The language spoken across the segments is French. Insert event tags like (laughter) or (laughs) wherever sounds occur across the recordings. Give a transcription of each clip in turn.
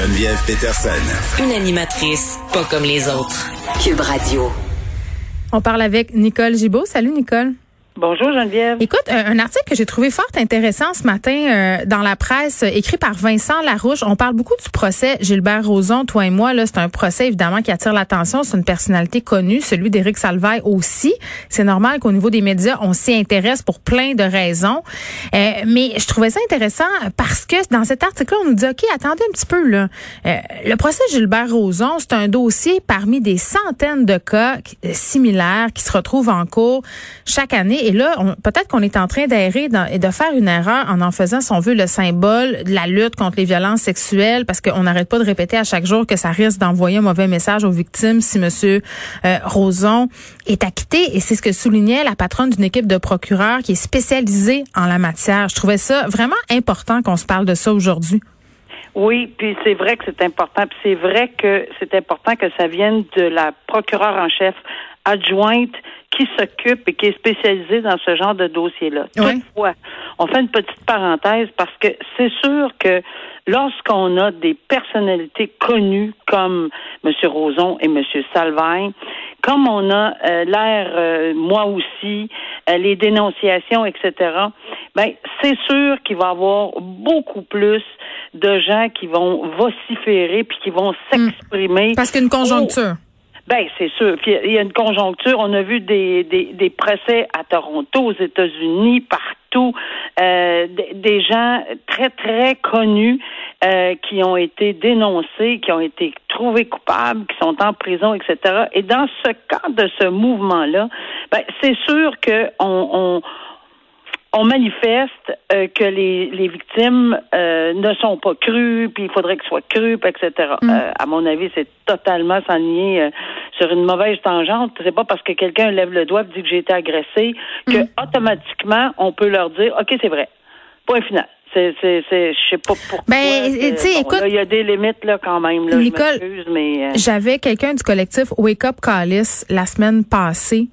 Geneviève Peterson. Une animatrice pas comme les autres. Cube Radio. On parle avec Nicole Gibault. Salut Nicole. Bonjour Geneviève. Écoute, un, article que j'ai trouvé fort intéressant ce matin euh, dans la presse, euh, écrit par Vincent Larouche. On parle beaucoup du procès Gilbert Rozon, toi et moi. Là, c'est un procès évidemment qui attire l'attention. C'est une personnalité connue, celui d'Éric Salvaille aussi. C'est normal qu'au niveau des médias, on s'y intéresse pour plein de raisons. Euh, mais je trouvais ça intéressant parce que dans cet article-là, on nous dit ok, attendez un petit peu là. Euh, le procès Gilbert Rozon, c'est un dossier parmi des centaines de cas similaires qui se retrouvent en cours chaque année. Et là, peut-être qu'on est en train d'aérer et de faire une erreur en en faisant, si on veut, le symbole de la lutte contre les violences sexuelles, parce qu'on n'arrête pas de répéter à chaque jour que ça risque d'envoyer un mauvais message aux victimes si Monsieur euh, Roson est acquitté. Et c'est ce que soulignait la patronne d'une équipe de procureurs qui est spécialisée en la matière. Je trouvais ça vraiment important qu'on se parle de ça aujourd'hui. Oui, puis c'est vrai que c'est important, puis c'est vrai que c'est important que ça vienne de la procureure en chef adjointe qui s'occupe et qui est spécialisée dans ce genre de dossier-là. Toutefois, on fait une petite parenthèse parce que c'est sûr que lorsqu'on a des personnalités connues comme M. Roson et M. Salvain, comme on a euh, l'air, euh, moi aussi, euh, les dénonciations, etc., ben, c'est sûr qu'il va y avoir beaucoup plus de gens qui vont vociférer puis qui vont hmm. s'exprimer. Parce qu'une conjoncture. Ben, c'est sûr. Puis il y a une conjoncture. On a vu des, des, des procès à Toronto, aux États-Unis, partout, euh, des, gens très, très connus euh, qui ont été dénoncés, qui ont été trouvés coupables, qui sont en prison, etc. Et dans ce cadre de ce mouvement-là, ben, c'est sûr qu'on on, on manifeste euh, que les, les victimes euh, ne sont pas crues, puis il faudrait qu'elles soient crues, etc. Mm. Euh, à mon avis, c'est totalement s'enligner sur une mauvaise tangente. C'est pas parce que quelqu'un lève le doigt et dit que j'ai été agressé que mm. automatiquement on peut leur dire OK, c'est vrai. Point final. C'est, c'est, c'est, je sais pas pourquoi. Ben, tu sais, écoute. Il y a des limites, là, quand même, là. Nicole, mais. J'avais quelqu'un du collectif Wake Up Callis la semaine passée,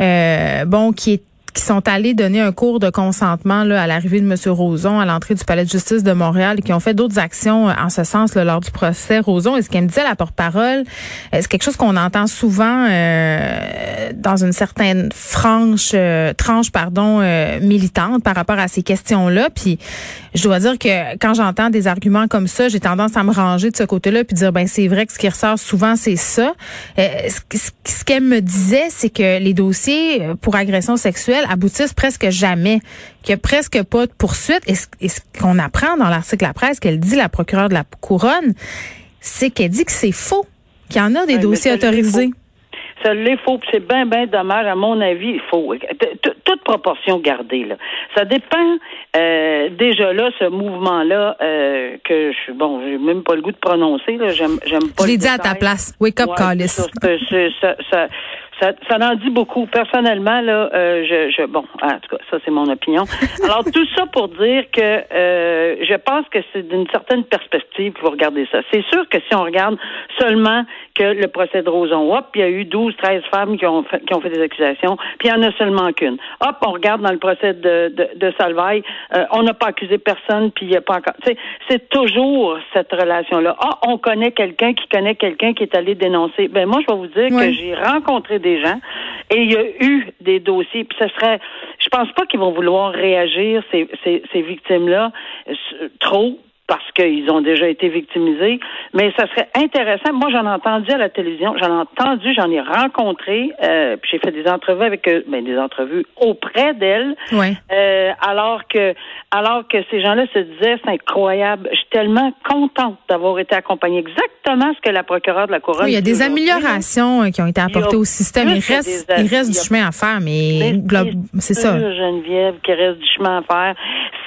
euh, bon, qui est qui sont allés donner un cours de consentement là, à l'arrivée de M. Roson à l'entrée du palais de justice de Montréal et qui ont fait d'autres actions euh, en ce sens là, lors du procès Roson. Et ce qu'elle me disait la porte-parole, euh, c'est quelque chose qu'on entend souvent euh, dans une certaine franche tranche pardon militante par rapport à ces questions-là? Puis je dois dire que quand j'entends des arguments comme ça, j'ai tendance à me ranger de ce côté-là puis dire ben c'est vrai que ce qui ressort souvent c'est ça. ce qu'elle me disait, c'est que les dossiers pour agression sexuelle aboutissent presque jamais, qu'il n'y a presque pas de poursuite. Et ce, qu'on apprend dans l'article La Presse, qu'elle dit, la procureure de la Couronne, c'est qu'elle dit que c'est faux, qu'il y en a des dossiers autorisés. Ça l'est faux, c'est bien, bien dommage, à mon avis, il faut toute proportion gardée. Là. Ça dépend euh, déjà là, ce mouvement-là, euh, que je bon, j'ai même pas le goût de prononcer, là, j'aime, j'aime pas. Je l'ai dit à ta place. Wake up, ouais, ça, ça, ça, ça en dit beaucoup. Personnellement, là, euh, je, je, bon, en tout cas, ça c'est mon opinion. (laughs) Alors tout ça pour dire que euh, je pense que c'est d'une certaine perspective qu'il faut regarder ça. C'est sûr que si on regarde seulement que le procès de Roson, hop, il y a eu 12, 13 femmes qui ont fait, qui ont fait des accusations, puis il y en a seulement qu'une. Hop, on regarde dans le procès de, de, de Salvaille, euh, on n'a pas accusé personne, puis il n'y a pas encore. Tu sais, c'est toujours cette relation-là. Ah, on connaît quelqu'un qui connaît quelqu'un qui est allé dénoncer. Ben moi, je vais vous dire que j'ai rencontré des gens. Et il y a eu des dossiers. Puis ce serait, je pense pas qu'ils vont vouloir réagir ces, ces, ces victimes-là trop parce qu'ils ont déjà été victimisés. Mais ça serait intéressant. Moi, j'en ai entendu à la télévision, j'en ai entendu, j'en ai rencontré, euh, puis j'ai fait des entrevues avec eux, ben, des entrevues auprès d'elles. Ouais. Euh, alors que alors que ces gens-là se disaient, c'est incroyable, je tellement contente d'avoir été accompagnée. Exactement ce que la procureure de la couronne. Oui, il y a des améliorations euh, qui ont été apportées au système. Il reste, des- il reste du chemin à faire, mais c'est ça. Geneviève, qu'il reste du chemin à faire.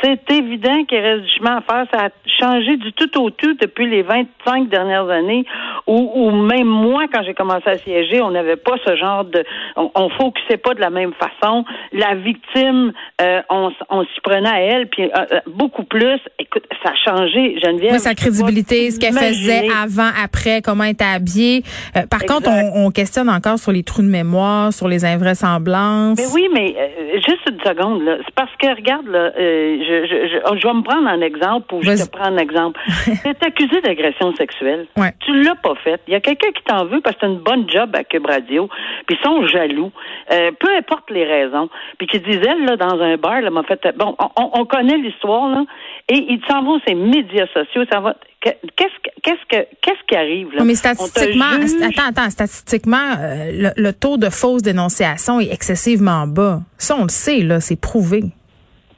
C'est évident qu'il reste du chemin à faire. Ça a changé du tout au tout depuis les 25 dernières années, où, où même moi, quand j'ai commencé à siéger, on n'avait pas ce genre de... On, on focusait pas de la même façon. La victime, euh, on, s'y prenait à elle, puis euh, euh, beaucoup plus. Écoute, ça a changé, Geneviève. Oui, sa crédibilité, ce qu'elle faisait avant, après, comment elle était habillée. Euh, par Exact. contre, on, on questionne encore sur les trous de mémoire, sur les invraisemblances. Mais oui, mais euh, juste une seconde, là. C'est parce que, regarde, là, euh, je, je, je, oh, je vais me prendre un exemple ou je te prends un exemple. (laughs) T'es accusé d'agression sexuelle. Ouais. Tu l'as pas fait. Il y a quelqu'un qui t'en veut parce que t'as une bonne job à Cube Radio, puis ils sont jaloux. Euh, peu importe les raisons. Puis qui disent, elle, là, dans un bar, là, m'a fait, bon, on, on connaît l'histoire, là, et ils s'en vont ces médias sociaux, ça va, que- qu'est-ce que, qu'est-ce que, qu'est-ce qui arrive, là? Oui, mais statistiquement, attends, attends, statistiquement, euh, le, le taux de fausse dénonciation est excessivement bas. Ça, on le sait, là, c'est prouvé.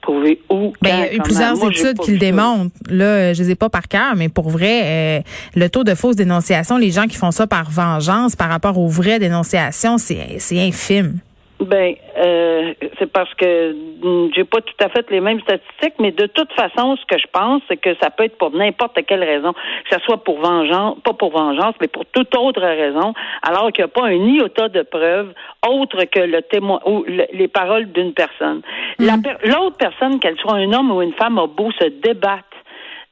Prouver où, Ben, il y a eu plusieurs Moi, études qui le démontrent. Là, euh, je les ai pas par cœur, mais pour vrai, euh, le taux de fausse dénonciation, les gens qui font ça par vengeance par rapport aux vraies dénonciations, c'est c'est infime. Ben, euh, c'est parce que mm, j'ai pas tout à fait les mêmes statistiques, mais de toute façon, ce que je pense, c'est que ça peut être pour n'importe quelle raison, que ce soit pour vengeance, pas pour vengeance, mais pour toute autre raison, alors qu'il n'y a pas un iota de preuve autre que le témoin ou le- les paroles d'une personne. La per- L'autre personne, qu'elle soit un homme ou une femme, a beau se débattre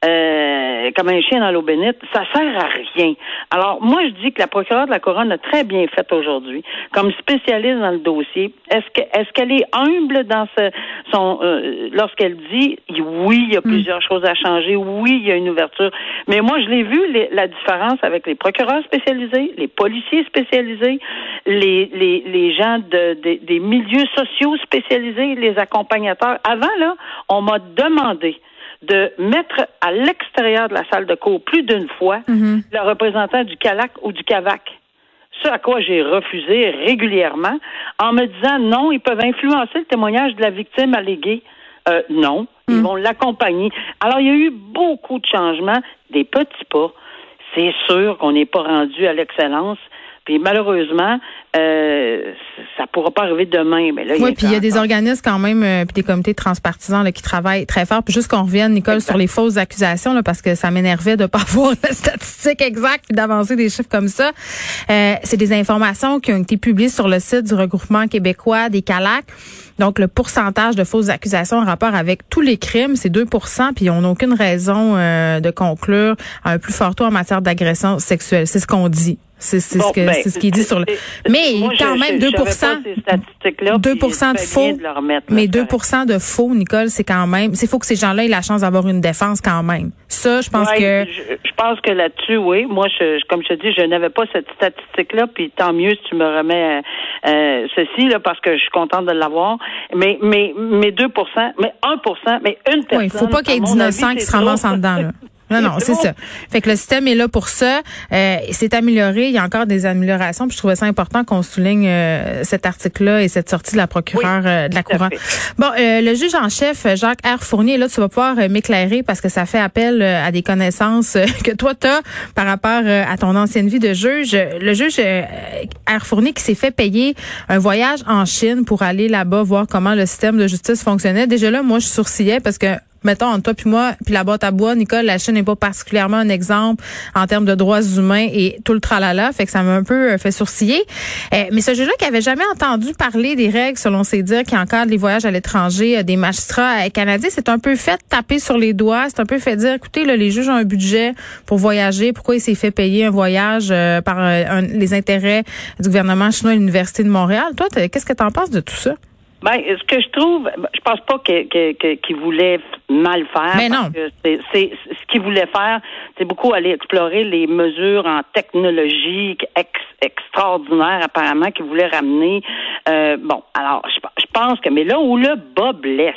euh, comme un chien dans l'eau bénite, ça sert à rien. Alors, moi, je dis que la procureure de la Couronne a très bien fait aujourd'hui, comme spécialiste dans le dossier. Est-ce que est-ce qu'elle est humble dans ce, son euh, lorsqu'elle dit oui, il y a plusieurs choses à changer, oui, il y a une ouverture. Mais moi, je l'ai vu les- la différence avec les procureurs spécialisés, les policiers spécialisés, les les, les gens de, des- des milieux sociaux spécialisés, les accompagnateurs. Avant là, on m'a demandé de mettre à l'extérieur de la salle de cours plus d'une fois le représentant du CALAC ou du CAVAC. Ce à quoi j'ai refusé régulièrement en me disant non, ils peuvent influencer le témoignage de la victime alléguée. Euh, non, ils vont l'accompagner. Alors, il y a eu beaucoup de changements, des petits pas. C'est sûr qu'on n'est pas rendu à l'excellence. Puis malheureusement, euh, ça pourra pas arriver demain. Mais là, Oui, puis il y a des organismes quand même, euh, puis des comités transpartisans là, qui travaillent très fort. Puis juste qu'on revienne, Nicole, Exact. sur les fausses accusations, là, parce que ça m'énervait de (laughs) pas avoir la statistique exacte puis d'avancer des chiffres comme ça. Euh, c'est des informations qui ont été publiées sur le site du regroupement québécois des CALAC. Donc, le pourcentage de fausses accusations en rapport avec tous les crimes, c'est 2% puis on n'a aucune raison euh, de conclure à un plus fort taux en matière d'agression sexuelle. C'est ce qu'on dit. C'est c'est Bon, ce ben, ce qui est dit sur le. Mais moi, quand je- même je- 2 j'avais pas ces statistiques-là, 2 puis de faux. de remettre, mais là, 2 correct. de faux, Nicole, c'est quand même. C'est faut que ces gens-là aient la chance d'avoir une défense quand même. Ça, je pense Ouais, que. je, je pense que là-dessus, oui. Moi, je, comme je te dis, je n'avais pas cette statistique-là, puis tant mieux si tu me remets euh, euh, ceci, là, parce que je suis contente de l'avoir. Mais, mais, mais 2 mais 1 mais une personne. Oui, faut pas qu'il y ait d'innocents qui se ramassent en dedans, là. (laughs) Non, non, c'est ça. Fait que le système est là pour ça. Euh, c'est amélioré. Il y a encore des améliorations. Puis je trouvais ça important qu'on souligne euh, cet article-là et cette sortie de la procureure Oui, euh, de la couronne. Bon, euh, le juge en chef, Jacques R. Fournier, là, tu vas pouvoir euh, m'éclairer parce que ça fait appel à des connaissances (laughs) que toi, tu as par rapport à ton ancienne vie de juge. Le juge R. Fournier qui s'est fait payer un voyage en Chine pour aller là-bas voir comment le système de justice fonctionnait. Déjà là, moi, je sourcillais parce que mettons, entre toi puis moi, puis la boîte à bois, Nicole, la Chine n'est pas particulièrement un exemple en termes de droits humains et tout le tralala, fait que ça m'a un peu euh, fait sourciller. Euh, mais ce juge-là qui avait jamais entendu parler des règles, selon ses dires, qui encadrent les voyages à l'étranger euh, des magistrats canadiens, c'est un peu fait taper sur les doigts, c'est un peu fait dire, écoutez, là, les juges ont un budget pour voyager, pourquoi il s'est fait payer un voyage par les intérêts du gouvernement chinois à l'Université de Montréal? Toi, qu'est-ce que tu en penses de tout ça? Ben, ce que je trouve, je pense pas que- que- que- qu'il voulait mal faire. Mais non. c'est, ce qu'il voulait faire, c'est beaucoup aller explorer les mesures en technologie ex- extraordinaires, apparemment, qu'il voulait ramener. Euh, bon, alors, je, je pense que, mais là où le bas blesse,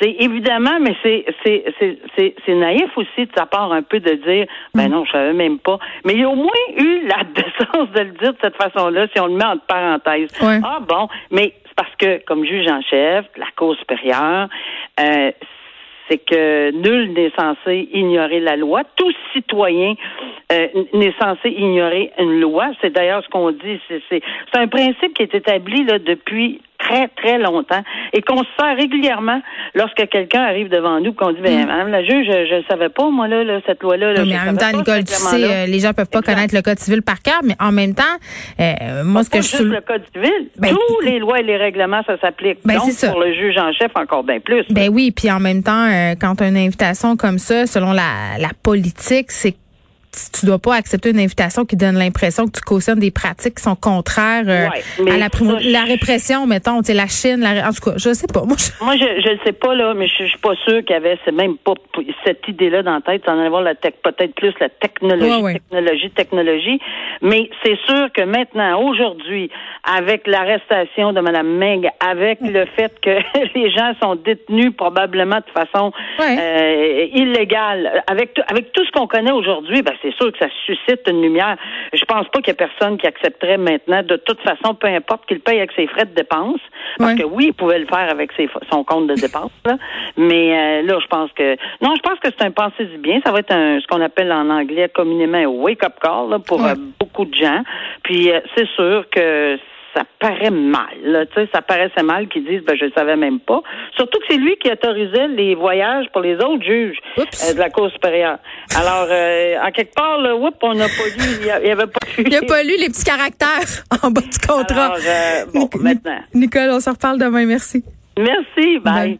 c'est évidemment, mais c'est c'est c'est c'est c'est naïf aussi de sa part un peu de dire ben non, je savais même pas. Mais il y a au moins eu la (laughs) décence de le dire de cette façon-là, si on le met entre parenthèses. Ah bon, mais parce que comme juge en chef, la Cour supérieure, euh, c'est que nul n'est censé ignorer la loi. Tout citoyen euh, n'est censé ignorer une loi. C'est d'ailleurs ce qu'on dit. C'est un principe qui est établi là, depuis très, très longtemps et qu'on se sert régulièrement lorsque quelqu'un arrive devant nous qu'on dit, ben, mm. Madame la juge, je ne savais pas, moi, là, cette loi-là. mais en même temps, Nicole, tu sais, euh, les gens peuvent pas connaître le Code civil par cœur, mais en même temps, euh, moi, ce que je... Juste le Code civil, ben, tous les lois et les règlements, ça s'applique. Ben, Donc, pour le juge en chef, encore bien plus. Ben oui, puis en même temps, euh, quand tu as une invitation comme ça, selon la, la politique, c'est tu dois pas accepter une invitation qui donne l'impression que tu cautionnes des pratiques qui sont contraires euh, à la, la répression, mettons, tu la Chine, la, en tout cas, je sais pas. Moi, je, moi, je, sais pas là, mais je, suis pas sûre qu'il y avait même pas cette idée-là dans la tête. en avoir la peut-être plus la technologie, technologie, technologie. Mais c'est sûr que maintenant, aujourd'hui, avec l'arrestation de Mme Meng, avec le fait que (laughs) les gens sont détenus probablement de façon euh, illégale, avec avec tout ce qu'on connaît aujourd'hui, ben c'est sûr que ça suscite une lumière. Je pense pas qu'il y ait personne qui accepterait maintenant, de toute façon, peu importe qu'il paye avec ses frais de dépenses, parce que oui, il pouvait le faire avec ses, son compte de dépenses, mais euh, là, je pense que non, je pense que c'est un pensée du bien. Ça va être un, ce qu'on appelle en anglais communément un wake-up call pour euh, beaucoup de gens. Puis euh, c'est sûr que ça paraît mal. Là, ça paraissait mal qu'ils disent ben je ne savais même pas. Surtout que c'est lui qui autorisait les voyages pour les autres juges euh, de la Cour supérieure. Alors, euh, en quelque part, là, on n'a pas lu, il n'y avait pas lu. Il n'a pas lu les petits caractères (laughs) en bas du contrat. Alors, euh, bon, maintenant. Nicole, on se reparle demain. Merci. Merci. bye.